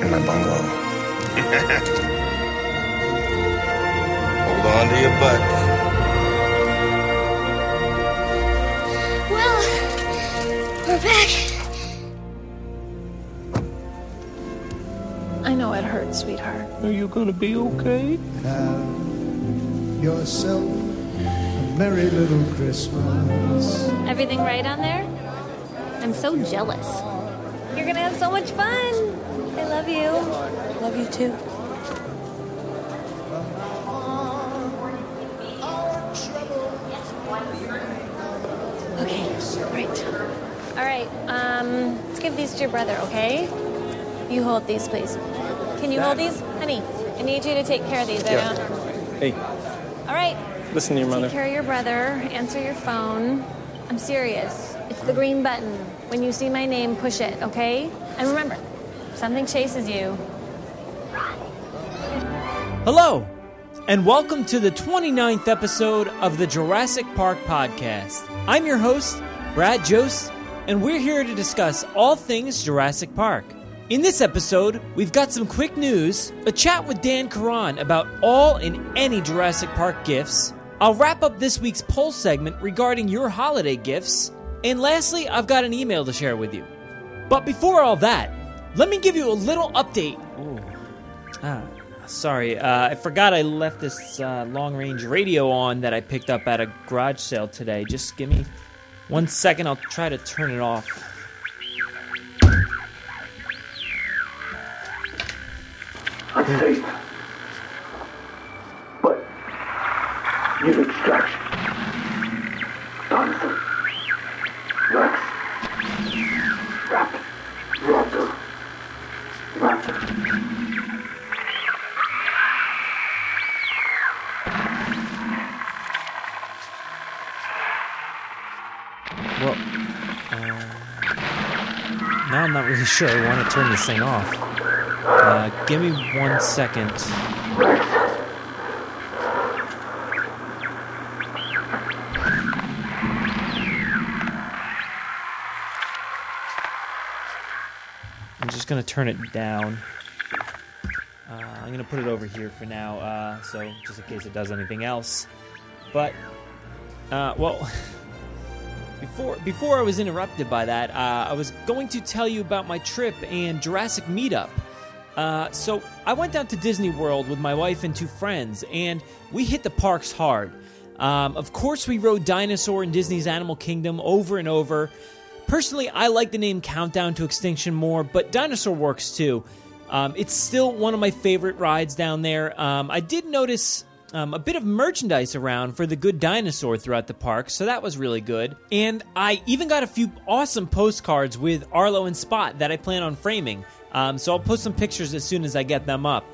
in my bungalow? Hold on to your butt. Well, we're back. I know it hurts, sweetheart. Are you gonna be okay? Have Yourself a merry little Christmas. Everything right on there? I'm so jealous. You're gonna have so much fun. Love you. Love you too. Okay, right. All right, um, let's give these to your brother, okay? You hold these, please. Can you hold these? Honey, I need you to take care of these. Yeah. Hey, All right, listen to your mother. Take care of your brother. Answer your phone. I'm serious. It's the green button. When you see my name, push it, okay? And remember, something chases you. Hello, and welcome to the 29th episode of the Jurassic Park podcast. I'm your host, Brad Jost, and we're here to discuss all things Jurassic Park. In this episode, we've got some quick news, a chat with Dan Caron about all and any Jurassic Park gifts. I'll wrap up this week's poll segment regarding your holiday gifts, and lastly, I've got an email to share with you. But before all that, let me give you a little update. Ooh. Ah, sorry, uh, I forgot I left this uh, long range radio on that I picked up at a garage sale today. Just give me one second, I'll try to turn it off. Unsafe. But new extraction. Dinosaur. Rex. Raptor. Well, uh, now I'm not really sure I want to turn this thing off. Uh, give me one second. Just gonna turn it down. Uh, I'm gonna put it over here for now, uh, so just in case it does anything else. But, uh, well, before before I was interrupted by that, uh, I was going to tell you about my trip and Jurassic meetup. Uh, so I went down to Disney World with my wife and two friends, and we hit the parks hard. Um, of course, we rode Dinosaur in Disney's Animal Kingdom over and over. Personally, I like the name Countdown to Extinction more, but Dinosaur works too. Um, it's still one of my favorite rides down there. Um, I did notice um, a bit of merchandise around for the good dinosaur throughout the park, so that was really good. And I even got a few awesome postcards with Arlo and Spot that I plan on framing. Um, so I'll post some pictures as soon as I get them up.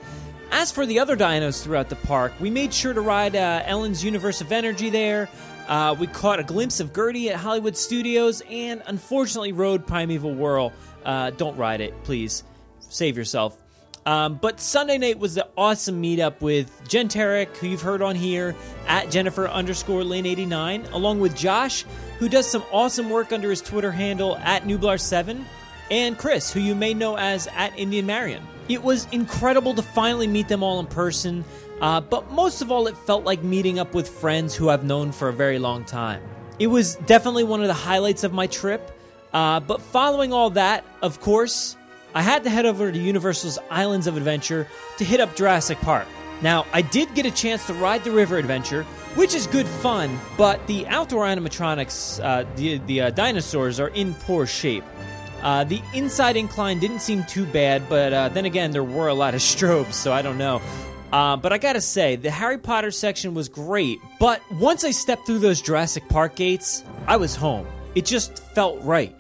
As for the other dinos throughout the park, we made sure to ride uh, Ellen's Universe of Energy there. Uh, we caught a glimpse of Gertie at Hollywood Studios, and unfortunately rode Primeval Whirl. Uh, don't ride it, please. Save yourself. Um, but Sunday night was the awesome meetup with Jen Tarek, who you've heard on here, at Jennifer underscore Lane 89, along with Josh, who does some awesome work under his Twitter handle at Nublar7, and Chris, who you may know as at Indian Marion. It was incredible to finally meet them all in person, uh, but most of all, it felt like meeting up with friends who I've known for a very long time. It was definitely one of the highlights of my trip, uh, but following all that, of course, I had to head over to Universal's Islands of Adventure to hit up Jurassic Park. Now, I did get a chance to ride the river adventure, which is good fun, but the outdoor animatronics, uh, the, the uh, dinosaurs, are in poor shape. Uh, the inside incline didn't seem too bad, but uh, then again, there were a lot of strobes, so I don't know. Uh, but I gotta say, the Harry Potter section was great, but once I stepped through those Jurassic Park gates, I was home. It just felt right.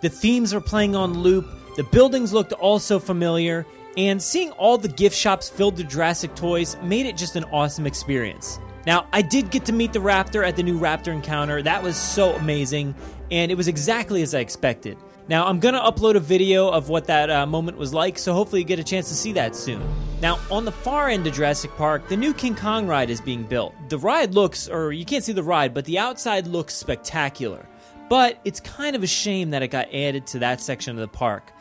The themes are playing on loop, The buildings looked also familiar, and seeing all the gift shops filled with Jurassic toys made it just an awesome experience. Now, I did get to meet the Raptor at the new Raptor encounter. That was so amazing, and it was exactly as I expected. Now, I'm going to upload a video of what that uh, moment was like, so hopefully you get a chance to see that soon. Now, on the far end of Jurassic Park, the new King Kong ride is being built. The ride looks, or you can't see the ride, but the outside looks spectacular. But it's kind of a shame that it got added to that section of the park.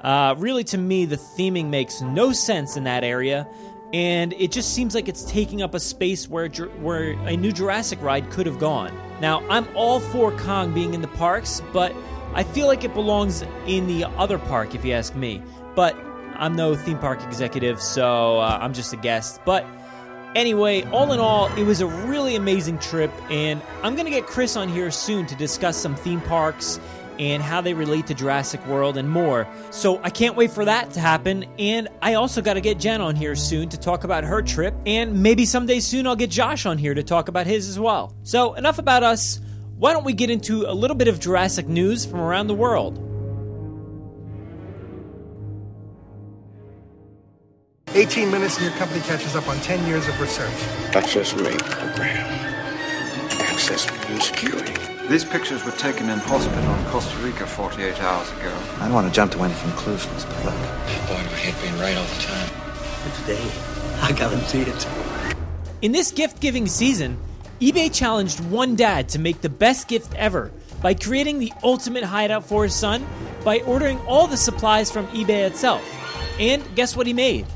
Uh, really, to me, the theming makes no sense in that area, and it just seems like it's taking up a space where where a new Jurassic ride could have gone. Now, I'm all for Kong being in the parks, but I feel like it belongs in the other park, if you ask me. But I'm no theme park executive, so uh, I'm just a guest. But anyway, all in all, it was a really amazing trip, and I'm going to get Chris on here soon to discuss some theme parks and how they relate to Jurassic World and more. So I can't wait for that to happen. And I also got to get Jen on here soon to talk about her trip. And maybe someday soon I'll get Josh on here to talk about his as well. So enough about us why don't we get into a little bit of Jurassic news from around the world? 18 minutes and your company catches up on 10 years of research. Access rate program. Access new security. These pictures were taken in hospital in Costa Rica 48 hours ago. I don't want to jump to any conclusions, but look. Boy, do I hate being right all the time. But today, I guarantee it. In this gift giving season, eBay challenged one dad to make the best gift ever by creating the ultimate hideout for his son by ordering all the supplies from eBay itself. And guess what he made?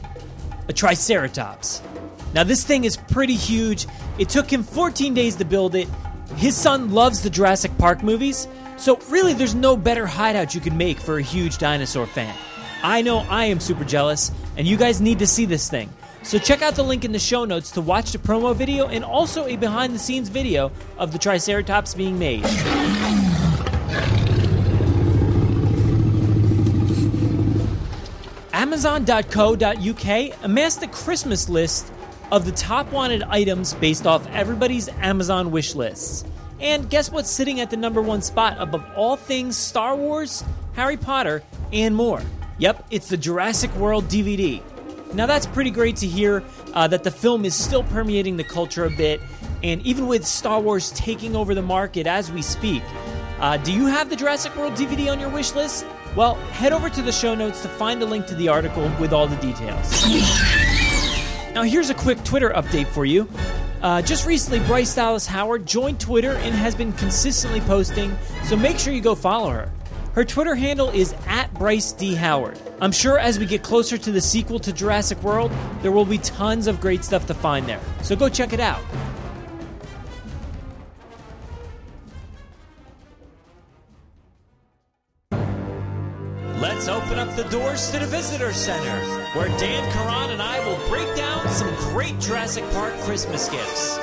A Triceratops. Now, this thing is pretty huge. It took him 14 days to build it. His son loves the Jurassic Park movies, so really, there's no better hideout you can make for a huge dinosaur fan. I know I am super jealous, and you guys need to see this thing. So check out the link in the show notes to watch the promo video and also a behind the scenes video of the Triceratops being made. Amazon.co.uk amassed a Christmas list of the top wanted items based off everybody's Amazon wish lists. And guess what's sitting at the number one spot above all things Star Wars, Harry Potter, and more? Yep, it's the Jurassic World DVD. Now, that's pretty great to hear uh, that the film is still permeating the culture a bit, and even with Star Wars taking over the market as we speak. Uh, do you have the Jurassic World DVD on your wish list? Well, head over to the show notes to find a link to the article with all the details. Now, here's a quick Twitter update for you. Uh, just recently, Bryce Dallas Howard joined Twitter and has been consistently posting, so make sure you go follow her. Her Twitter handle is at Bryce D. Howard. I'm sure as we get closer to the sequel to Jurassic World, there will be tons of great stuff to find there. So go check it out. Let's open up the doors to the Visitor Center, where Dan Caron and I will break down some great Jurassic Park Christmas gifts.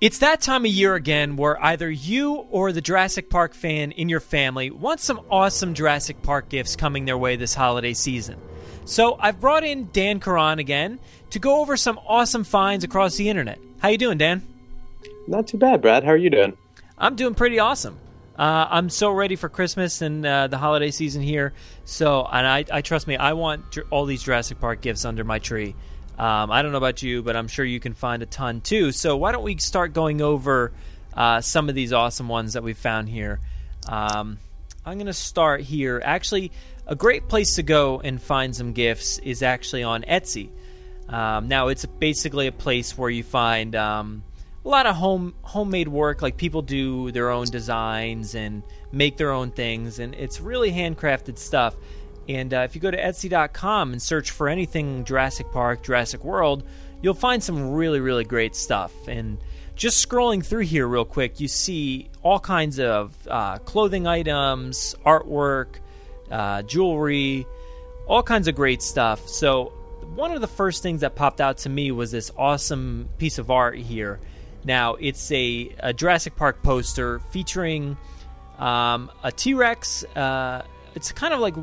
It's that time of year again where either you or the Jurassic Park fan in your family want some awesome Jurassic Park gifts coming their way this holiday season. So I've brought in Dan Caron again to go over some awesome finds across the internet. How you doing, Dan? Not too bad, Brad. How are you doing? I'm doing pretty awesome. Uh, I'm so ready for Christmas and uh, the holiday season here. So, and I, I trust me, I want all these Jurassic Park gifts under my tree. Um, I don't know about you, but I'm sure you can find a ton too. So why don't we start going over uh, some of these awesome ones that we've found here? Um, I'm going to start here. Actually, a great place to go and find some gifts is actually on Etsy. Um, now, it's basically a place where you find um, a lot of home homemade work. Like people do their own designs and make their own things, and it's really handcrafted stuff. And uh, if you go to Etsy.com and search for anything Jurassic Park, Jurassic World, you'll find some really, really great stuff. And just scrolling through here real quick, you see all kinds of uh, clothing items, artwork, uh, jewelry, all kinds of great stuff. So, one of the first things that popped out to me was this awesome piece of art here. Now, it's a, a Jurassic Park poster featuring um, a T Rex. Uh, it's kind of like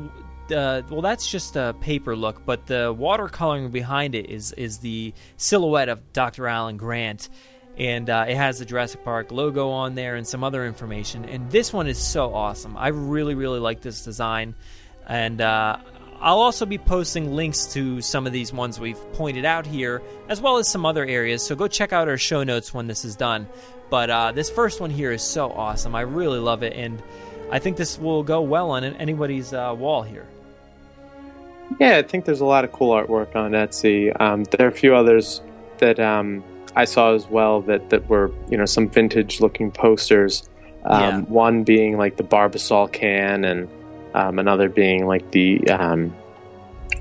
uh, well, that's just a paper look, but the watercoloring behind it is is the silhouette of Dr. Alan Grant, and uh, it has the Jurassic Park logo on there and some other information. And this one is so awesome. I really, really like this design, and uh, I'll also be posting links to some of these ones we've pointed out here, as well as some other areas. So go check out our show notes when this is done. But uh, this first one here is so awesome. I really love it, and I think this will go well on anybody's uh, wall here. Yeah, I think there's a lot of cool artwork on Etsy. Um, there are a few others that um, I saw as well that, that were you know some vintage looking posters. Um, yeah. One being like the Barbasol can, and um, another being like the um,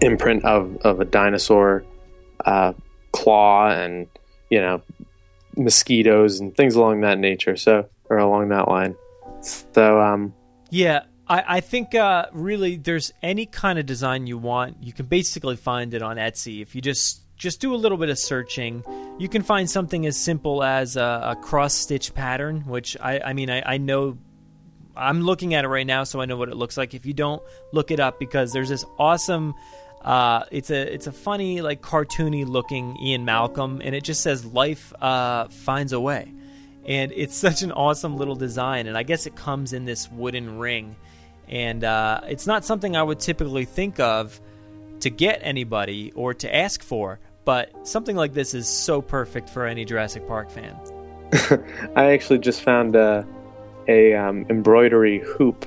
imprint of, of a dinosaur uh, claw, and you know mosquitoes and things along that nature. So or along that line. So um, yeah, I, I think uh, really there's any kind of design you want, you can basically find it on Etsy. If you just just do a little bit of searching, you can find something as simple as a, a cross stitch pattern, which I, I mean I, I know I'm looking at it right now, so I know what it looks like. If you don't look it up, because there's this awesome. Uh, it's a it's a funny like cartoony looking Ian Malcolm, and it just says life uh, finds a way, and it's such an awesome little design. And I guess it comes in this wooden ring, and uh, it's not something I would typically think of to get anybody or to ask for, but something like this is so perfect for any Jurassic Park fan. I actually just found a, a um, embroidery hoop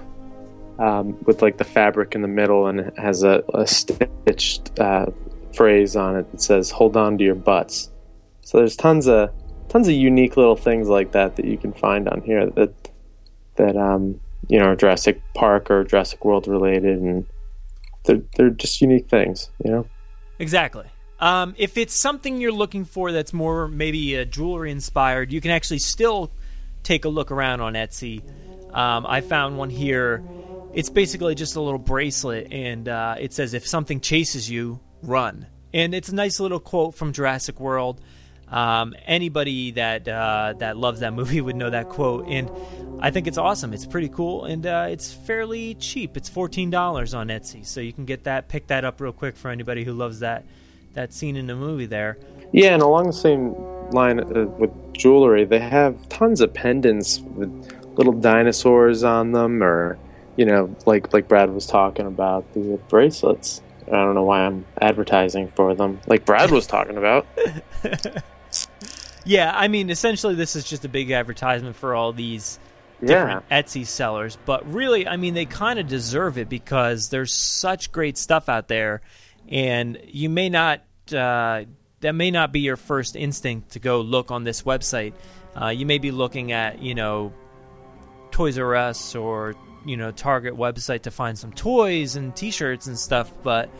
um, with like the fabric in the middle, and it has a, a stitched uh, phrase on it that says "Hold on to your butts." So there's tons of tons of unique little things like that that you can find on here that that um, you know, Jurassic Park or Jurassic World related, and they're they're just unique things, you know. Exactly. Um, if it's something you're looking for that's more maybe uh, jewelry inspired, you can actually still take a look around on Etsy. Um, I found one here. It's basically just a little bracelet, and uh, it says, "If something chases you, run." And it's a nice little quote from Jurassic World. Um, anybody that uh, that loves that movie would know that quote, and I think it's awesome. It's pretty cool, and uh, it's fairly cheap. It's fourteen dollars on Etsy, so you can get that, pick that up real quick for anybody who loves that that scene in the movie there. Yeah, and along the same line uh, with jewelry, they have tons of pendants with little dinosaurs on them, or you know, like like Brad was talking about the bracelets. I don't know why I'm advertising for them, like Brad was talking about. yeah, I mean, essentially, this is just a big advertisement for all these different yeah. Etsy sellers. But really, I mean, they kind of deserve it because there's such great stuff out there, and you may not. Uh, that may not be your first instinct to go look on this website. Uh, you may be looking at, you know, Toys R Us or you know Target website to find some toys and T-shirts and stuff, but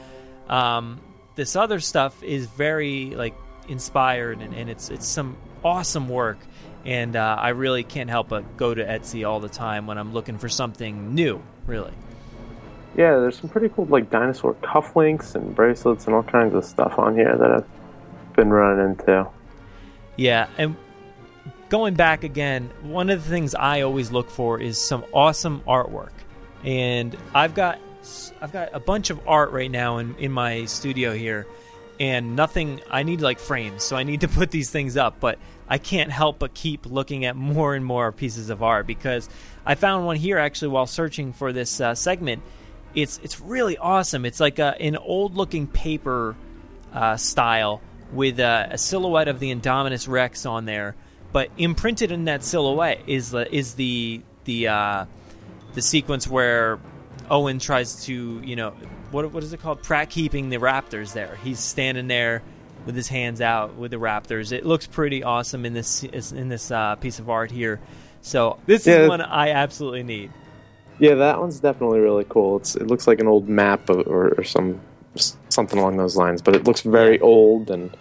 um, this other stuff is very like inspired and, and it's it's some awesome work and uh, I really can't help but go to Etsy all the time when I'm looking for something new. Really. Yeah, there's some pretty cool like dinosaur cufflinks and bracelets and all kinds of stuff on here that I've been running into. Yeah, and going back again, one of the things I always look for is some awesome artwork, and I've got I've got a bunch of art right now in in my studio here and nothing i need like frames so i need to put these things up but i can't help but keep looking at more and more pieces of art because i found one here actually while searching for this uh, segment. It's it's really awesome. It's like a, an old looking paper uh, style with a, a, silhouette of the indominus rex on there but imprinted in that silhouette is the is the the uh, the sequence where Owen tries to you know what what is it called? Pratt keeping the Raptors there. He's standing there with his hands out with the Raptors. It looks pretty awesome in this in this uh, piece of art here. So this yeah, is one I absolutely need. Yeah, that one's definitely really cool. It's it looks like an old map or, or some something along those lines, but it looks very old and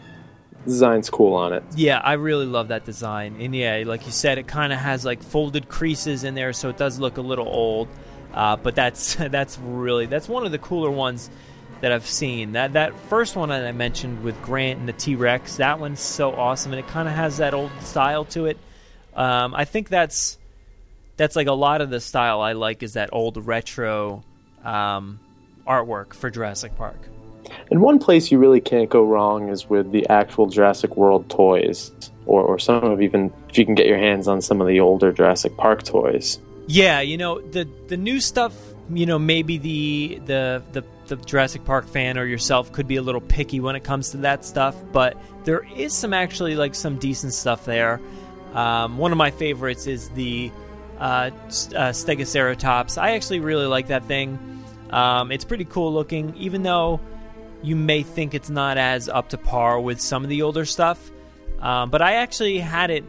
design's cool on it. Yeah, I really love that design. And yeah, like you said, it kind of has like folded creases in there, so it does look a little old. Uh, but that's that's really that's one of the cooler ones that I've seen. That that first one that I mentioned with Grant and the T Rex, that one's so awesome, and it kind of has that old style to it. Um, I think that's that's like a lot of the style I like is that old retro, um, artwork for Jurassic Park. And one place you really can't go wrong is with the actual Jurassic World toys, or, or some of even if you can get your hands on some of the older Jurassic Park toys. Yeah, you know the the new stuff. You know, maybe the the the the Jurassic Park fan or yourself could be a little picky when it comes to that stuff, but there is some actually like some decent stuff there. Um, one of my favorites is the uh, uh, Stegoceratops. I actually really like that thing. Um, it's pretty cool looking, even though you may think it's not as up to par with some of the older stuff. Um, but I actually had it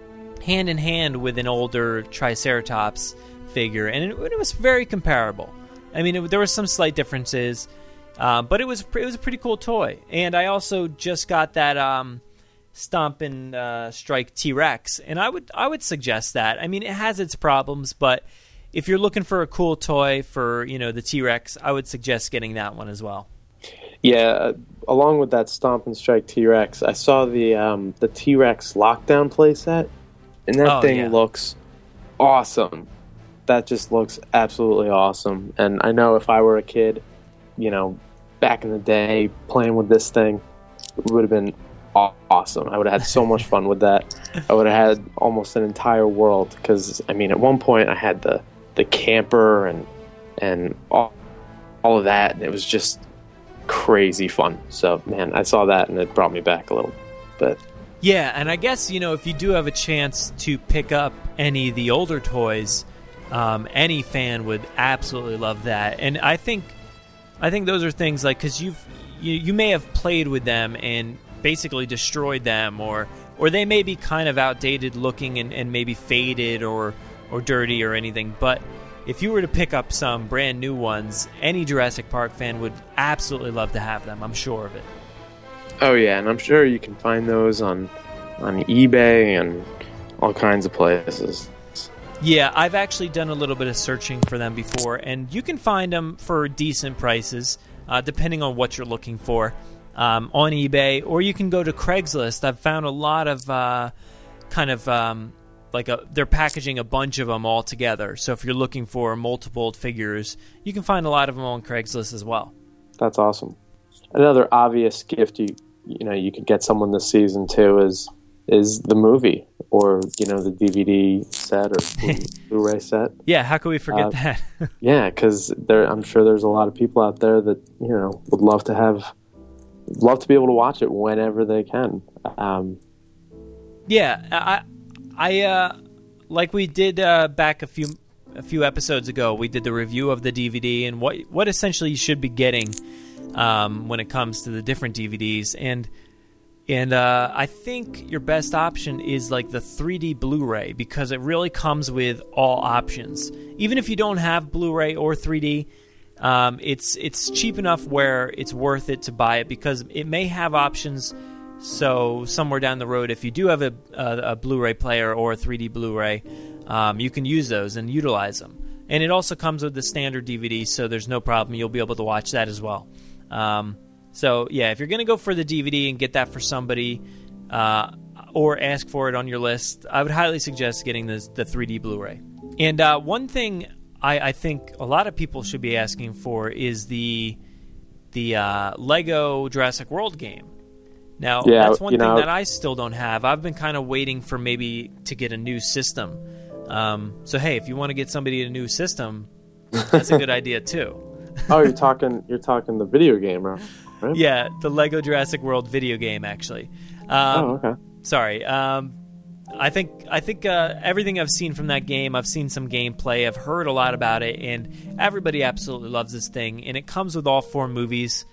hand in hand with an older Triceratops figure, and it, it was very comparable. I mean, it, there were some slight differences, uh, but it was it was a pretty cool toy. And I also just got that um, Stomp and uh, Strike T Rex, and I would I would suggest that. I mean, it has its problems, but if you're looking for a cool toy for you know the T Rex, I would suggest getting that one as well. Yeah, uh, along with that Stomp and Strike T Rex, I saw the um, the T Rex Lockdown playset, and that Oh, thing yeah. looks awesome. That just looks absolutely awesome. And I know if I were a kid, you know, back in the day playing with this thing, it would have been awesome. I would have had so much fun with that. I would have had almost an entire world because I mean, at one point I had the the camper and and all, all of that, and it was just crazy fun. So man, I saw that and it brought me back a little bit. Yeah, and I guess you know if you do have a chance to pick up any of the older toys, um, any fan would absolutely love that. And I think, I think those are things like because you've you, you may have played with them and basically destroyed them, or or they may be kind of outdated looking and, and maybe faded or or dirty or anything. But if you were to pick up some brand new ones, any Jurassic Park fan would absolutely love to have them. I'm sure of it. Oh yeah, and I'm sure you can find those on on eBay and all kinds of places. Yeah, I've actually done a little bit of searching for them before, and you can find them for decent prices, uh, depending on what you're looking for, um, on eBay, or you can go to Craigslist. I've found a lot of uh, kind of um, like a, they're packaging a bunch of them all together. So if you're looking for multiple figures, you can find a lot of them on Craigslist as well. That's awesome. Another obvious gift you you know you could get someone this season too is is the movie or you know the DVD set or Blu- Blu-ray set. Yeah, how could we forget Uh, that? Yeah, because there, I'm sure there's a lot of people out there that you know would love to have, love to be able to watch it whenever they can. Um, Yeah, I, I, uh, like we did uh, back a few a few episodes ago. We did the review of the DVD and what what essentially you should be getting um, when it comes to the different DVDs. And and uh, I think your best option is like the 3D Blu-ray because it really comes with all options. Even if you don't have Blu-ray or 3D, um, it's it's cheap enough where it's worth it to buy it because it may have options. So somewhere down the road, if you do have a, a, a Blu-ray player or a 3D Blu-ray, um, you can use those and utilize them. And it also comes with the standard DVD, so there's no problem. You'll be able to watch that as well. Um, so yeah, if you're gonna go for the DVD and get that for somebody, uh, or ask for it on your list, I would highly suggest getting the the 3D Blu-ray. And uh, one thing I, I think a lot of people should be asking for is the the uh, Lego Jurassic World game. Now Yeah, that's one thing know- that I still don't have. I've been kind of waiting for maybe to get a new system. Um, so hey, if you want to get somebody a new system, that's a good idea too. oh, you're talking you're talking the video game, right? Right? Yeah, the Lego Jurassic World video game, actually. Um, Oh, okay. Sorry. Um, I think I think uh, everything I've seen from that game, I've seen some gameplay, I've heard a lot about it, and everybody absolutely loves this thing. And it comes with all four movies,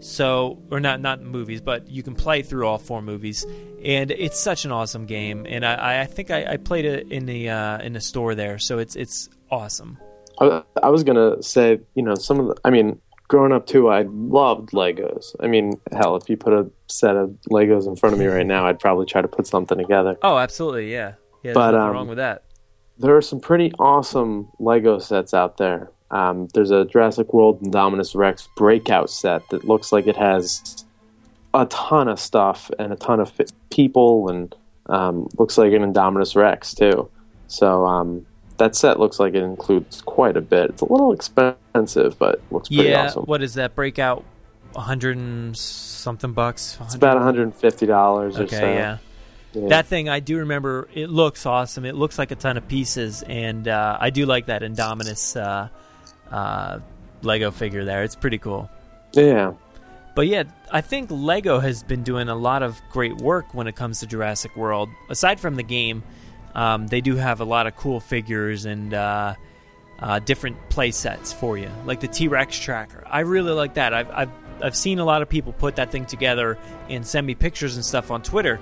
so or not not movies, but you can play through all four movies, and it's such an awesome game. And I, I think I, I played it in the uh, in the store there, so it's it's awesome. I, I was gonna say, you know, some of the. I mean, growing up too, I loved Legos. I mean, hell, if you put a set of Legos in front of me right now, I'd probably try to put something together. Oh, absolutely, yeah, yeah. There's But, nothing um, wrong with that. There are some pretty awesome Lego sets out there. Um, there's a Jurassic World Indominus Rex breakout set that looks like it has a ton of stuff and a ton of fi- people, and um, looks like an Indominus Rex too. So um, that set looks like it includes quite a bit. It's a little expensive, but looks pretty yeah, awesome. what is that breakout? A hundred and something bucks. It's about 150 dollars or Okay, so. yeah. That thing I do remember. It looks awesome. It looks like a ton of pieces, and uh, I do like that Indominus uh, uh, Lego figure there. It's pretty cool. Yeah. But yeah, I think Lego has been doing a lot of great work when it comes to Jurassic World. Aside from the game, um, they do have a lot of cool figures and uh, uh, different play sets for you, like the T Rex tracker. I really like that. I've, I've I've seen a lot of people put that thing together and send me pictures and stuff on Twitter,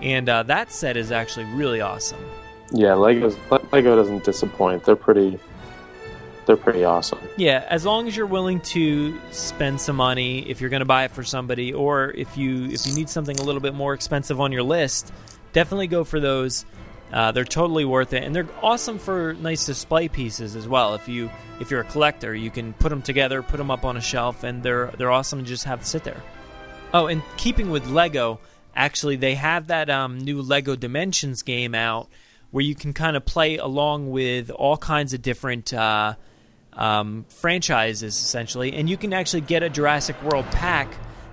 and uh, that set is actually really awesome. Yeah, Lego's Lego doesn't disappoint. They're pretty they're pretty awesome. Yeah, as long as you're willing to spend some money if you're going to buy it for somebody, or if you if you need something a little bit more expensive on your list, definitely go for those. Uh, they're totally worth it, and they're awesome for nice display pieces as well. If you if you're a collector, you can put them together, put them up on a shelf, and they're they're awesome to just have sit there. Oh, and keeping with Lego, actually, they have that um, new Lego Dimensions game out where you can kind of play along with all kinds of different uh, um, franchises, essentially, and you can actually get a Jurassic World pack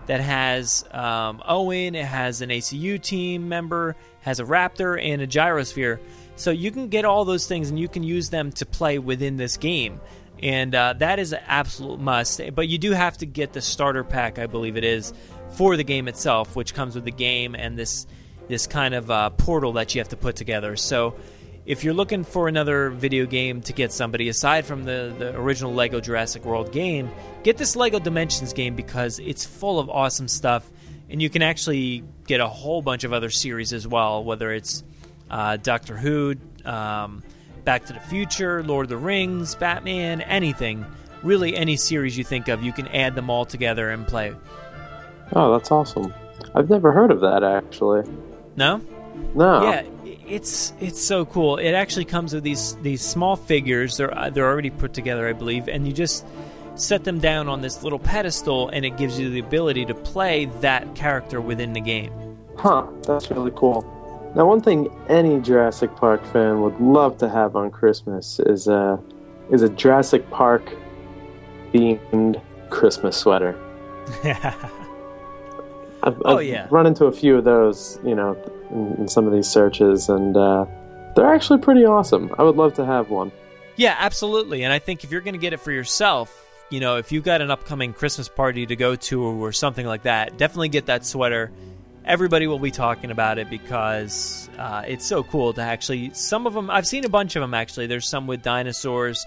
that has um, Owen, it has an ACU team member, has a Raptor, and a Gyrosphere. So you can get all those things, and you can use them to play within this game. And uh, that is an absolute must. But you do have to get the starter pack, I believe it is, for the game itself, which comes with the game and this this kind of uh, portal that you have to put together. So if you're looking for another video game to get somebody aside from the, the original Lego Jurassic World game, get this Lego Dimensions game because it's full of awesome stuff, and you can actually get a whole bunch of other series as well, whether it's uh, Doctor Who, um, Back to the Future, Lord of the Rings, Batman, anything. Really, any series you think of, you can add them all together and play. Oh, that's awesome. I've never heard of that actually. No? No. Yeah, it's it's so cool. It actually comes with these these small figures. They're uh, they're already put together, I believe, and you just set them down on this little pedestal, and it gives you the ability to play that character within the game. Huh, that's really cool. Now, one thing any Jurassic Park fan would love to have on Christmas is a is a Jurassic Park themed Christmas sweater. I've, Oh, I've yeah. run into a few of those, you know, in, in some of these searches, and uh, they're actually pretty awesome. I would love to have one. Yeah, absolutely. And I think if you're going to get it for yourself, you know, if you've got an upcoming Christmas party to go to or something like that, definitely get that sweater. Everybody will be talking about it because uh, it's so cool to actually. Some of them, I've seen a bunch of them actually. There's some with dinosaurs.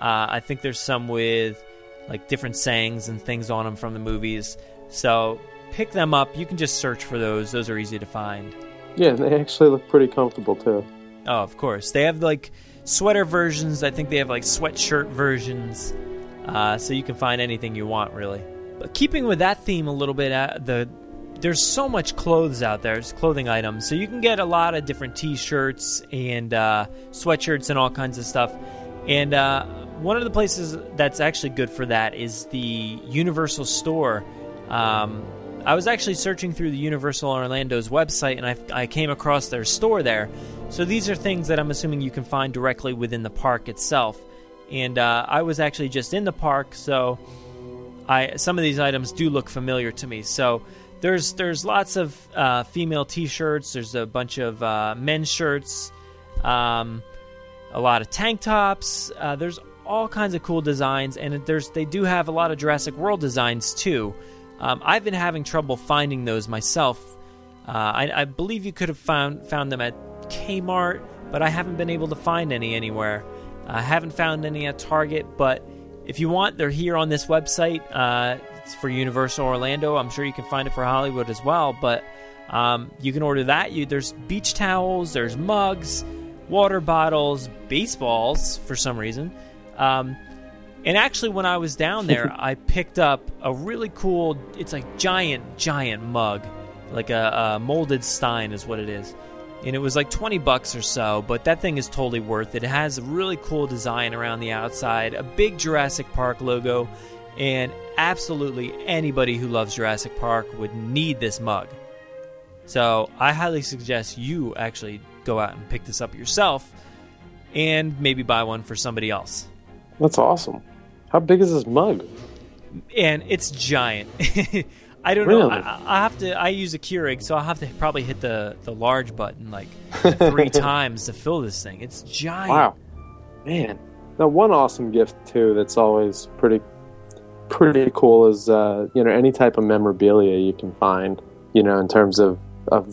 Uh, I think there's some with like different sayings and things on them from the movies. So pick them up. You can just search for those. Those are easy to find. Yeah, and they actually look pretty comfortable too. Oh, of course. They have like sweater versions. I think they have like sweatshirt versions. Uh, so you can find anything you want, really. But keeping with that theme a little bit, uh, the there's so much clothes out there. There's clothing items, so you can get a lot of different T-shirts and uh, sweatshirts and all kinds of stuff. And uh, one of the places that's actually good for that is the Universal Store. Um, I was actually searching through the Universal Orlando's website, and I, I came across their store there. So these are things that I'm assuming you can find directly within the park itself. And uh, I was actually just in the park, so I some of these items do look familiar to me. So there's there's lots of uh, female T-shirts. There's a bunch of uh, men's shirts. Um, a lot of tank tops. Uh, there's all kinds of cool designs, and there's they do have a lot of Jurassic World designs too. Um, I've been having trouble finding those myself. Uh, I, I believe you could have found found them at Kmart, but I haven't been able to find any anywhere. I haven't found any at Target, but if you want, they're here on this website. Uh, it's for Universal Orlando. I'm sure you can find it for Hollywood as well, but um, you can order that. You there's beach towels, there's mugs, water bottles, baseballs for some reason. Um, and actually, when I was down there, I picked up a really cool. It's like giant, giant mug, like a, a molded stein is what it is, and it was like twenty bucks or so. But that thing is totally worth it. It has a really cool design around the outside, a big Jurassic Park logo, and absolutely anybody who loves Jurassic Park would need this mug. So I highly suggest you actually go out and pick this up yourself. and maybe buy one for somebody else. That's awesome. How big is this mug? And it's giant. I don't Really? know. I, I have to. I use a Keurig, so I'll have to probably hit the the large button like three times to fill this thing. It's giant. Wow, man. Now, one awesome gift too that's always pretty pretty cool is uh, you know any type of memorabilia you can find. You know, in terms of of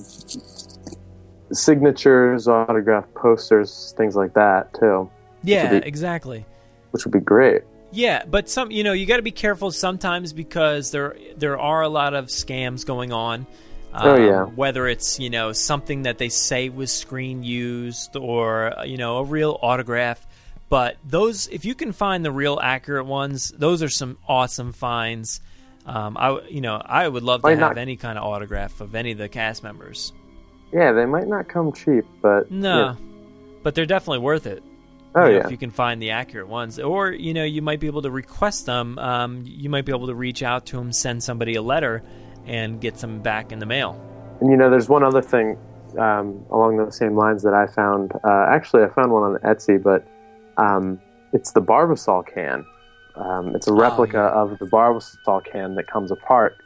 signatures, autograph posters, things like that too. Yeah, be- exactly. Which would be great. Yeah, but some you know you got to be careful sometimes because there there are a lot of scams going on. Um, Oh, yeah. Whether it's you know something that they say was screen used or uh, you know a real autograph, but those if you can find the real accurate ones, those are some awesome finds. Um, I you know I would love to Might have not- any kind of autograph of any of the cast members. Yeah, they might not come cheap, but No, yeah. but they're definitely worth it. Oh, you know, yeah. if you can find the accurate ones, or you know, you might be able to request them. Um, you might be able to reach out to them, send somebody a letter, and get some back in the mail. And you know, there's one other thing um, along those same lines that I found. Uh, actually, I found one on Etsy, but um, it's the Barbasol can. Um, it's a replica of the Barbasol can that comes apart.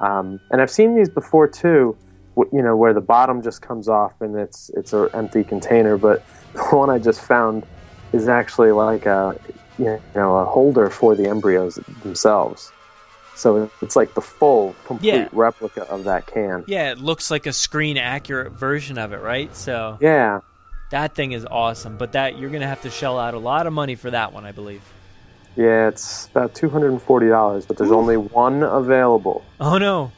Um, and I've seen these before too. You know, where the bottom just comes off and it's it's an empty container. But the one I just found is actually like a you know a holder for the embryos themselves. So it's like the full, complete Yeah. replica of that can. Yeah, it looks like a screen accurate version of it, right? So Yeah. that thing is awesome. But that you're gonna have to shell out a lot of money for that one, I believe. Yeah, it's about two hundred and forty dollars, but there's only one available. Oh no,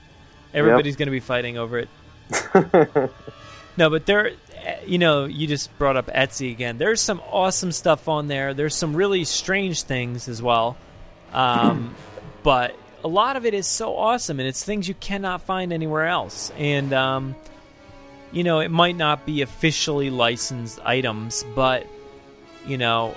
everybody's gonna be fighting over it. no, but there, eh, you know, you just brought up Etsy again. There's some awesome stuff on there. There's some really strange things as well, um, but a lot of it is so awesome, and it's things you cannot find anywhere else. And um, you know, it might not be officially licensed items, but you know,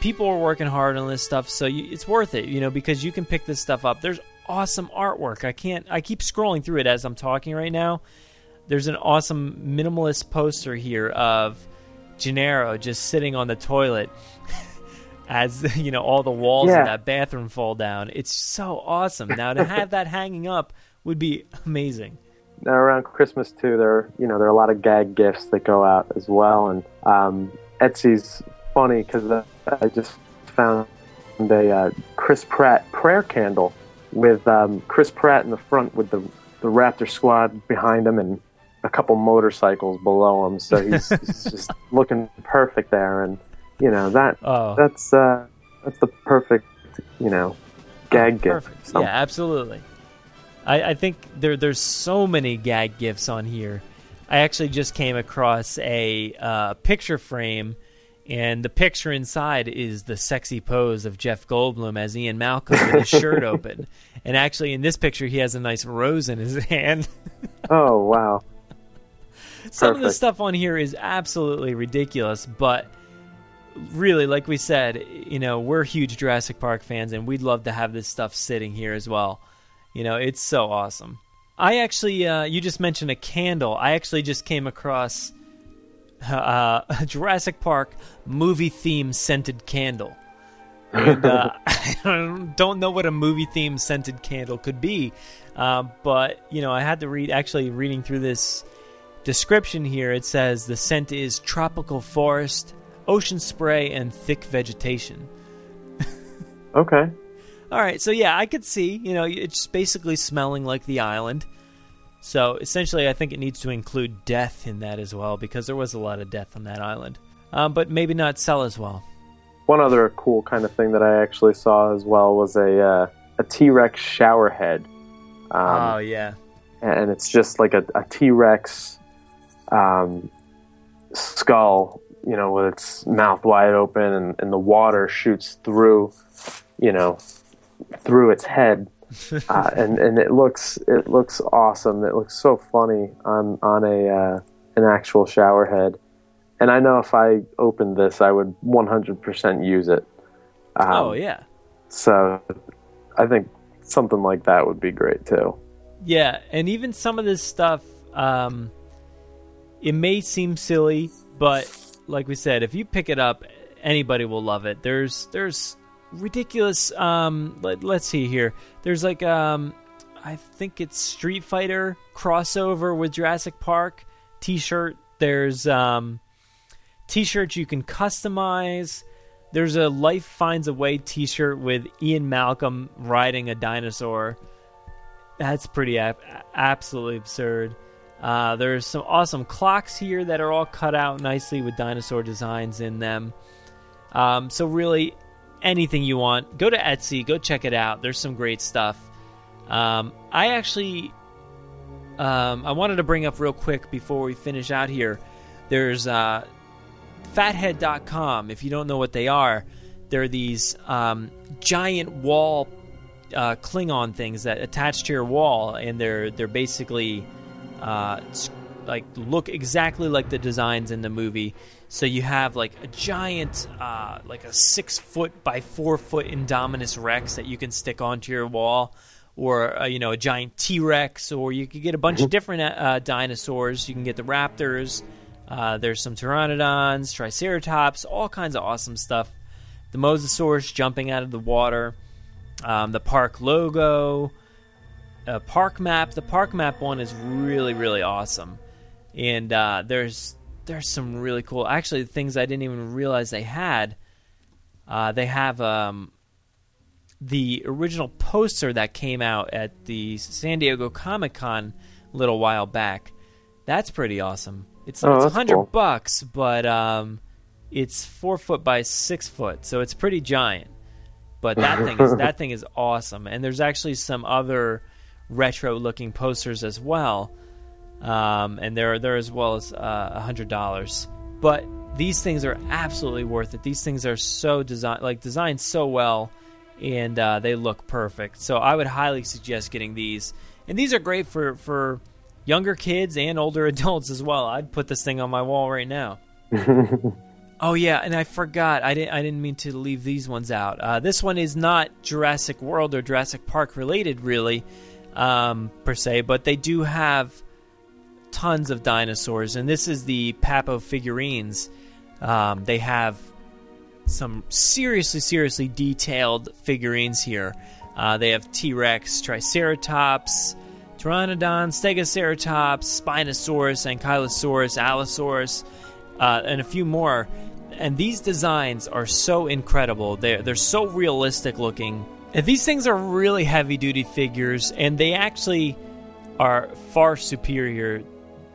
people are working hard on this stuff, so you, it's worth it, you know, because you can pick this stuff up. There's awesome artwork. I can't. I keep scrolling through it as I'm talking right now. There's an awesome minimalist poster here of Gennaro just sitting on the toilet as you know all the walls Yeah. of that bathroom fall down. It's so awesome. Now to have that hanging up would be amazing. Now around Christmas too, there you know there are a lot of gag gifts that go out as well, and um, Etsy's funny because I just found a uh, Chris Pratt prayer candle with um, Chris Pratt in the front with the the Raptor squad behind him and a couple motorcycles below him, so he's, he's just looking perfect there, and you know that Oh. that's uh, that's the perfect you know gag gift. Perfect. So- Yeah, absolutely. I, I think there there's so many gag gifts on here. I actually just came across a uh, picture frame, and the picture inside is the sexy pose of Jeff Goldblum as Ian Malcolm with his shirt open. And actually, in this picture, he has a nice rose in his hand. Oh wow! Some of the stuff on here is absolutely ridiculous, but really, like we said, you know, we're huge Jurassic Park fans, and we'd love to have this stuff sitting here as well. You know, it's so awesome. I actually, uh, you just mentioned a candle. I actually just came across uh, a Jurassic Park movie theme scented candle. And uh, I don't know what a movie theme scented candle could be, uh, but you know, I had to read. Actually, reading through this description here, it says the scent is tropical forest, ocean spray, and thick vegetation. Okay. All right, so yeah, I could see. You know, it's basically smelling like the island. So essentially, I think it needs to include death in that as well because there was a lot of death on that island. Um, but maybe not sell as well. One other cool kind of thing that I actually saw as well was a uh, a T Rex shower head. Um, oh yeah, and it's just like a, a T Rex um, skull, you know, with its mouth wide open, and, and the water shoots through, you know, through its head, uh, and and it looks it looks awesome. It looks so funny on on a uh, an actual shower head. And I know if I opened this, I would 100% use it. Um, oh yeah, So I think something like that would be great too. yeah, and even some of this stuff, um, it may seem silly, but like we said, if you pick it up, anybody will love it. There's there's ridiculous. Um, let, us see here. There's like um, I think it's Street Fighter crossover with Jurassic Park T-shirt. There's um, T-shirts you can customize. There's a Life Finds a Way T-shirt with Ian Malcolm riding a dinosaur. That's pretty ab- absolutely absurd. Uh, there's some awesome clocks here that are all cut out nicely with dinosaur designs in them. Um, so really, anything you want, go to Etsy, go check it out. There's some great stuff. Um, I actually, um, I wanted to bring up real quick before we finish out here. There's uh, Fathead.com. If you don't know what they are, they're these um, giant wall uh, Klingon things that attach to your wall, and they're they're basically uh, like look exactly like the designs in the movie. So you have like a giant, uh, like a six foot by four foot Indominus Rex that you can stick onto your wall, or uh, you know a giant T Rex, or you could get a bunch of different uh, dinosaurs. You can get the raptors. Uh, there's some pteranodons, triceratops, all kinds of awesome stuff. The mosasaurus jumping out of the water, um, the park logo, a park map. The park map one is really really awesome, and uh, there's there's some really cool actually things I didn't even realize they had. Uh, they have um, the original poster that came out at the San Diego Comic Con a little while back. That's pretty awesome. It's, Oh, it's hundred cool. bucks, but um, it's four foot by six foot, so it's pretty giant. But that thing is that thing is awesome, and there's actually some other retro looking posters as well, um, and they're they're as well as uh, a hundred dollars. But these things are absolutely worth it. These things are so designed like designed so well, and uh, they look perfect. So I would highly suggest getting these, and these are great for for younger kids and older adults as well. I'd put this thing on my wall right now. Oh yeah, and I forgot. I didn't. I didn't mean to leave these ones out. Uh, this one is not Jurassic World or Jurassic Park related, really, um, per se. But they do have tons of dinosaurs, and this is the Papo figurines. Um, they have some seriously, seriously detailed figurines here. Uh, they have T Rex, Triceratops, Pteranodon, Stegoceratops, Spinosaurus, Ankylosaurus, Allosaurus, uh, and a few more. And these designs are so incredible. They're, they're so realistic looking. These things are really heavy duty figures, and they actually are far superior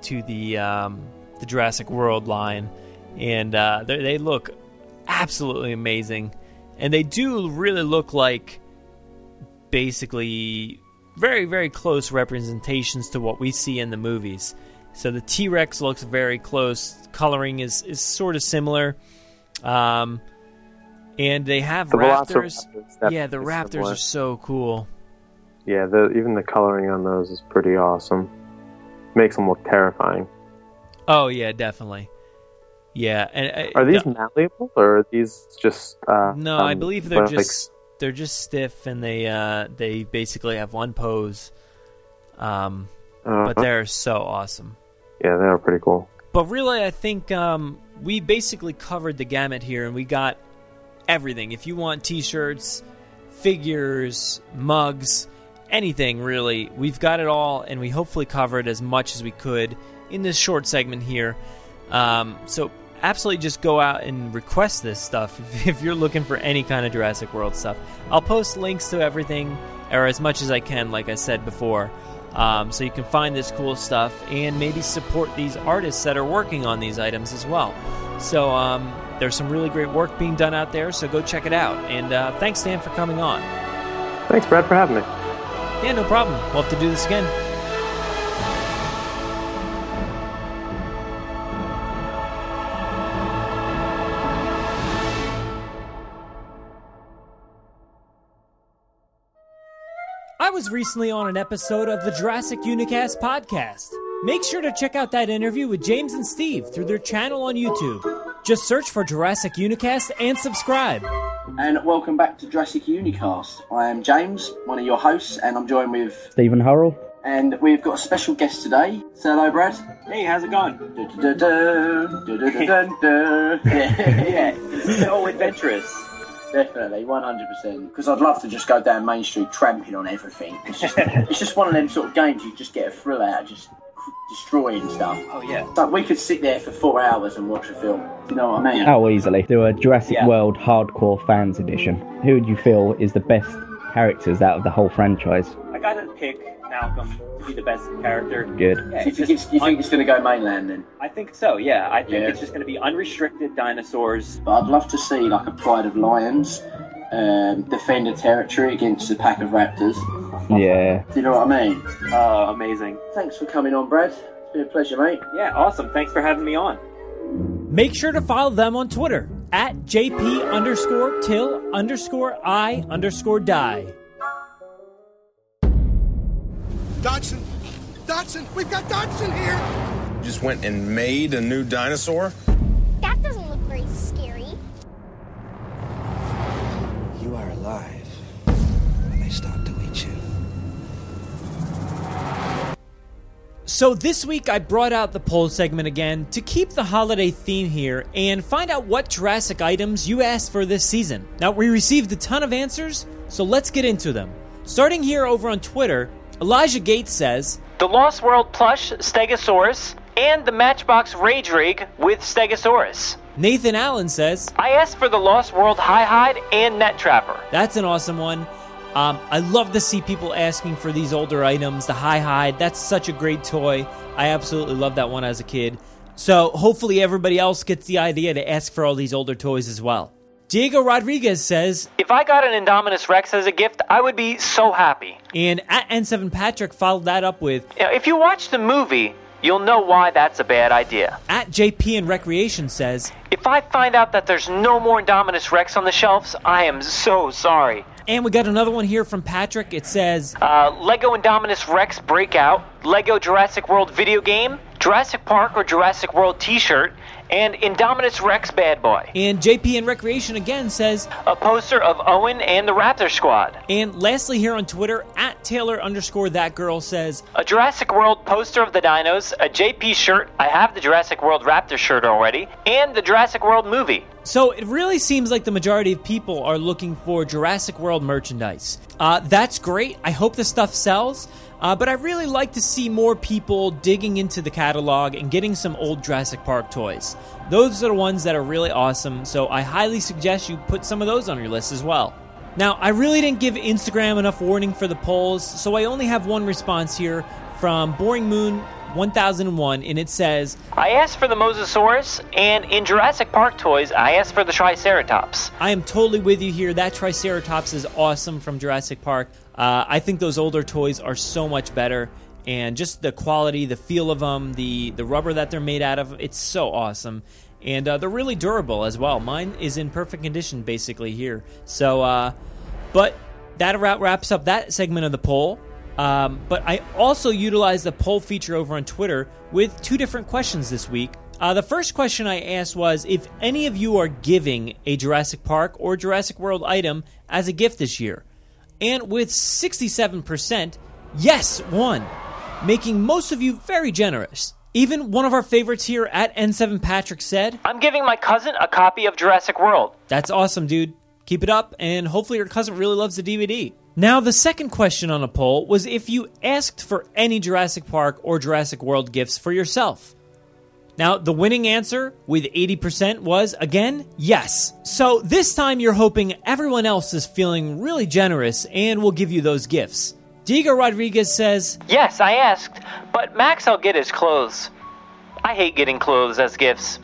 to the um, the Jurassic World line. And uh, they they look absolutely amazing. And they do really look like basically very, very close representations to what we see in the movies. So the T Rex looks very close. Coloring is, is sort of similar. Um, and they have The raptors. Yeah, the raptors similar. are so cool. Yeah, the, even the coloring on those is pretty awesome. Makes them look terrifying. Oh yeah, definitely. Yeah, and uh, Are these the- malleable or are these just? Uh, No, I um, believe they're like- just they're just stiff and they uh, they basically have one pose. Um, Uh, but they're so awesome. Yeah, they are pretty cool. But really, I think um, we basically covered the gamut here, and we got everything. If you want T-shirts, figures, mugs, anything really, we've got it all, and we hopefully covered as much as we could in this short segment here. Um, so absolutely, just go out and request this stuff if, if you're looking for any kind of Jurassic World stuff. I'll post links to everything, or as much as I can, like I said before. Um, so you can find this cool stuff and maybe support these artists that are working on these items as well. So um, there's some really great work being done out there. So go check it out. And uh, thanks, Dan, for coming on. Thanks, Brad, for having me. Yeah, no problem. We'll have to do this again. I was recently on an episode of the Jurassic Unicast podcast. Make sure to check out that interview with James and Steve through their channel on YouTube. Just search for Jurassic Unicast and subscribe. And welcome back to Jurassic Unicast. I am James, one of your hosts, and I'm joined with. Stephen Hurrell. and we've got a special guest today. Say hello, Brad. Hey, how's it going? yeah, yeah. It's so adventurous. Definitely, one hundred percent. Because I'd love to just go down Main Street tramping on everything. It's just, it's just one of them sort of games you just get a thrill out of just destroying stuff. Oh yeah. Like we could sit there for four hours and watch a film. You know what I mean? Oh, easily. Do a Jurassic Yeah. World Hardcore Fans Edition. Who would you feel is the best characters out of the whole franchise? I gotta pick Malcolm to be the best character. Good. Yeah, you think just it's, you think it's going to go mainland then? I think so. Yeah, I think Yeah. it's just gonna be unrestricted dinosaurs. But I'd love to see like a pride of lions um, defend a territory against a pack of raptors. Yeah. Do you know what I mean? Oh, amazing. Thanks for coming on, Brad. It's been a pleasure, mate. Yeah, awesome. Thanks for having me on. Make sure to follow them on Twitter at JP underscore till underscore I underscore die. Dodson! Dodson! We've got Dodson here! Just went and made a new dinosaur? That doesn't look very scary. You are alive So this week I brought out the poll segment again to keep the holiday theme here and find out what Jurassic items you asked for this season. Now we received a ton of answers, so let's get into them. Starting here over on Twitter, Elijah Gates says, The Lost World plush Stegosaurus and the Matchbox Rage Rig with Stegosaurus. Nathan Allen says, I asked for the Lost World High Hide and Net Trapper. That's an awesome one. Um, I love to see people asking for these older items. The High Hide, that's such a great toy. I absolutely loved that one as a kid. So hopefully everybody else gets the idea to ask for all these older toys as well. Diego Rodriguez says, If I got an Indominus Rex as a gift, I would be so happy. and at N7 Patrick followed that up with, You know, if you watch the movie, you'll know why that's a bad idea. at JP and Recreation says, If I find out that there's no more Indominus Rex on the shelves, I am so sorry. And we got another one here from Patrick. It says, Uh, Lego Indominus Rex Breakout, Lego Jurassic World video game, Jurassic Park or Jurassic World t shirt, and Indominus Rex Bad Boy. and JP in Recreation again says, A poster of Owen and the Raptor Squad. and lastly here on Twitter, at Taylor underscore that girl says, A Jurassic World poster of the dinos, a JP shirt, I have the Jurassic World Raptor shirt already, and the Jurassic World movie. So it really seems like the majority of people are looking for Jurassic World merchandise. Uh, that's great. I hope the stuff sells. Uh, but I really like to see more people digging into the catalog and getting some old Jurassic Park toys. Those are the ones that are really awesome, so I highly suggest you put some of those on your list as well. Now, I really didn't give Instagram enough warning for the polls, so I only have one response here from Boring Moon 1001, and it says, I asked for the Mosasaurus, and in Jurassic Park toys, I asked for the Triceratops. I am totally with you here. That Triceratops is awesome from Jurassic Park. Uh, I think those older toys are so much better, and just the quality, the feel of them, the the rubber that they're made out of, it's so awesome, and uh, they're really durable as well. Mine is in perfect condition, basically here. So, uh, but that about wraps up that segment of the poll. Um, but I also utilized the poll feature over on Twitter with two different questions this week. Uh, the first question I asked was if any of you are giving a Jurassic Park or Jurassic World item as a gift this year. And with 67%, yes, won, making most of you very generous. Even one of our favorites here at N7 Patrick said, I'm giving my cousin a copy of Jurassic World. That's awesome, dude. Keep it up, and hopefully your cousin really loves the DVD. Now, the second question on a poll was if you asked for any Jurassic Park or Jurassic World gifts for yourself. Now, the winning answer with 80% was, again, yes. So this time you're hoping everyone else is feeling really generous and will give you those gifts. Diego Rodriguez says, Yes, I asked, but Max I'll get his clothes. I hate getting clothes as gifts.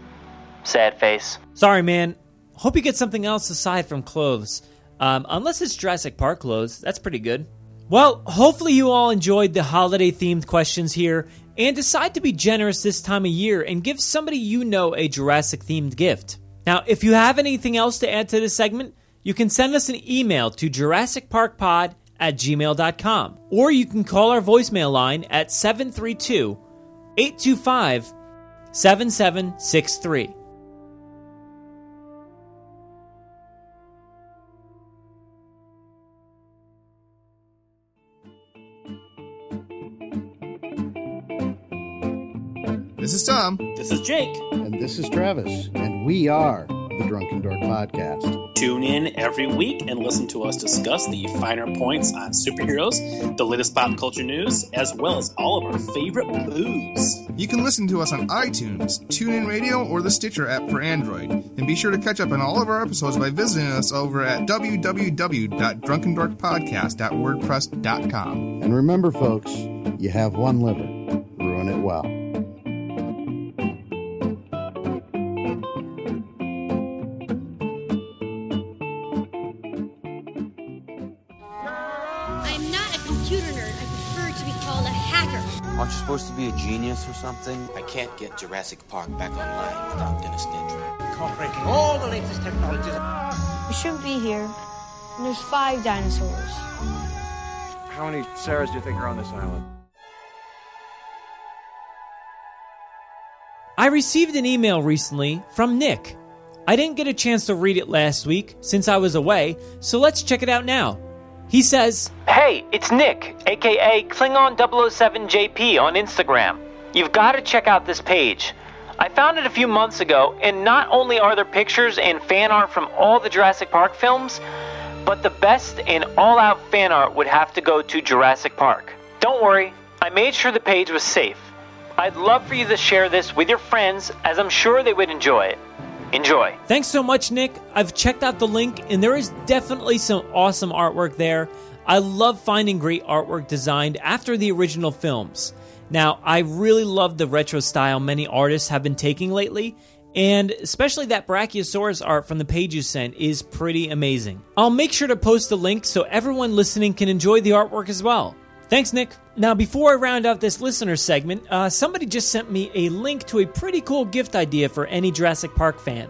Sad face. Sorry, man. Hope you get something else aside from clothes. Um, unless it's Jurassic Park clothes, that's pretty good. Well, hopefully you all enjoyed the holiday themed questions here and decide to be generous this time of year and give somebody you know a Jurassic themed gift. Now, if you have anything else to add to this segment, you can send us an email to JurassicParkPod at gmail.com or you can call our voicemail line at 732 825 7763. This is Tom. This is Jake. And this is Travis. And we are the Drunken Dork Podcast. Tune in every week and listen to us discuss the finer points on superheroes, the latest pop culture news, as well as all of our favorite booze. You can listen to us on iTunes, TuneIn Radio, or the Stitcher app for Android. And be sure to catch up on all of our episodes by visiting us over at www.drunkendorkpodcast.wordpress.com. And remember, folks, you have one liver. Ruin it well. Supposed to be a genius or something? I can't get Jurassic Park back online without Dennis Nedry. Incorporating all the latest technologies. We shouldn't be here. And there's five dinosaurs. How many Sarahs do you think are on this island? I received an email recently from Nick. I didn't get a chance to read it last week since I was away, so let's check it out now. He says, Hey, it's Nick, aka Klingon007JP on Instagram. You've got to check out this page. I found it a few months ago, and not only are there pictures and fan art from all the Jurassic Park films, but the best and all out fan art would have to go to Jurassic Park. Don't worry, I made sure the page was safe. I'd love for you to share this with your friends, as I'm sure they would enjoy it. Enjoy. Thanks so much, Nick. I've checked out the link, and there is definitely some awesome artwork there. I love finding great artwork designed after the original films. Now, I really love the retro style many artists have been taking lately, and especially that Brachiosaurus art from the page you sent is pretty amazing. I'll make sure to post the link so everyone listening can enjoy the artwork as well. Thanks, Nick. Now, before I round out this listener segment, uh, somebody just sent me a link to a pretty cool gift idea for any Jurassic Park fan.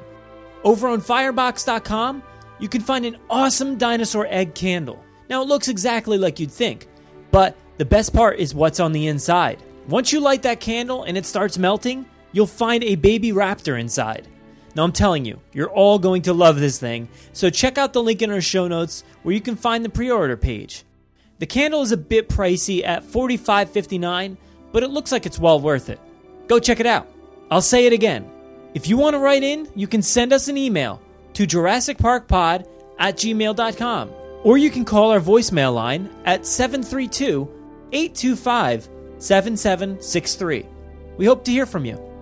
Over on Firebox.com, you can find an awesome dinosaur egg candle. Now, it looks exactly like you'd think, but the best part is what's on the inside. Once you light that candle and it starts melting, you'll find a baby raptor inside. Now, I'm telling you, you're all going to love this thing, so check out the link in our show notes where you can find the pre order page. The candle is a bit pricey at $45.59, but it looks like it's well worth it. Go check it out. I'll say it again. If you want to write in, you can send us an email to JurassicParkPod at gmail.com, or you can call our voicemail line at 732 825 7763. We hope to hear from you.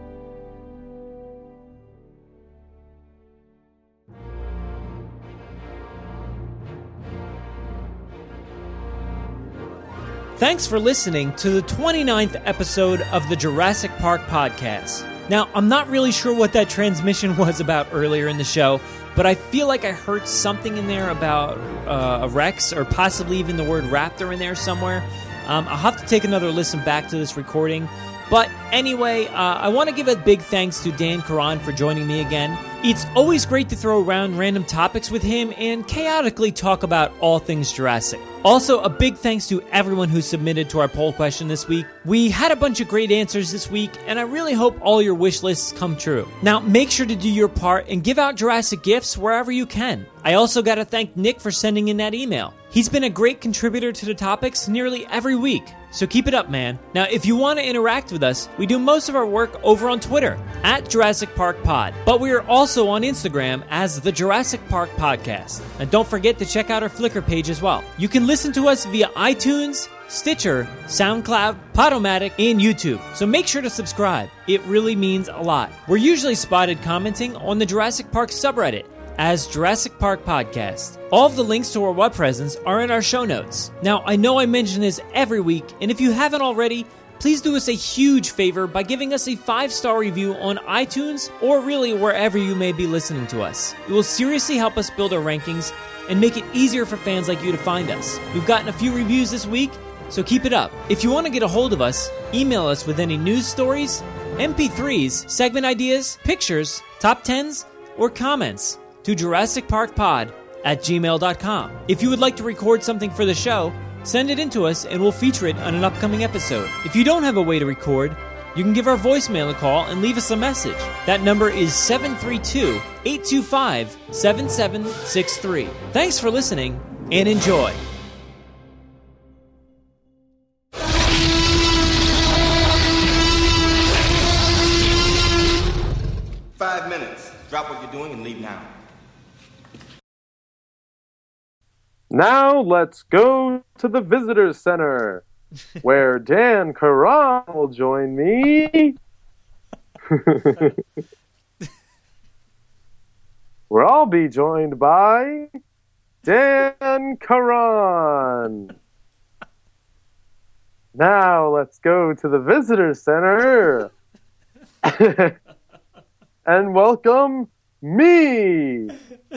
Thanks for listening to the 29th episode of the Jurassic Park podcast. Now, I'm not really sure what that transmission was about earlier in the show, but I feel like I heard something in there about uh, a Rex or possibly even the word raptor in there somewhere. Um, I'll have to take another listen back to this recording. But anyway, uh, I want to give a big thanks to Dan Caron for joining me again. It's always great to throw around random topics with him and chaotically talk about all things Jurassic. Also, a big thanks to everyone who submitted to our poll question this week. We had a bunch of great answers this week, and I really hope all your wish lists come true. Now, make sure to do your part and give out Jurassic gifts wherever you can. I also got to thank Nick for sending in that email. He's been a great contributor to the topics nearly every week, so keep it up, man. Now, if you want to interact with us, we do most of our work over on Twitter at Jurassic Park Pod, but we are also on Instagram as the Jurassic Park Podcast. And don't forget to check out our Flickr page as well. You can listen to us via iTunes, Stitcher, SoundCloud, Podomatic, and YouTube. So make sure to subscribe. It really means a lot. We're usually spotted commenting on the Jurassic Park subreddit as Jurassic Park Podcast. All of the links to our web presence are in our show notes. Now, I know I mention this every week, and if you haven't already, please do us a huge favor by giving us a five star review on iTunes or really wherever you may be listening to us. It will seriously help us build our rankings and make it easier for fans like you to find us. We've gotten a few reviews this week, so keep it up. If you want to get a hold of us, email us with any news stories, MP3s, segment ideas, pictures, top 10s, or comments to Jurassic Park Pod at gmail.com. If you would like to record something for the show, send it in to us and we'll feature it on an upcoming episode. If you don't have a way to record, you can give our voicemail a call and leave us a message. That number is 732 825 7763. Thanks for listening and enjoy. Five minutes. Drop what you're doing and leave now. Now let's go to the visitor center, where Dan Caron will join me. where I'll be joined by Dan Caron. Now let's go to the visitor center and welcome me,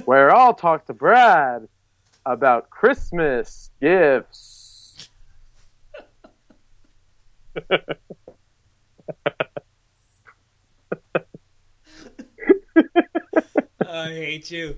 where I'll talk to Brad about Christmas gifts. I hate you.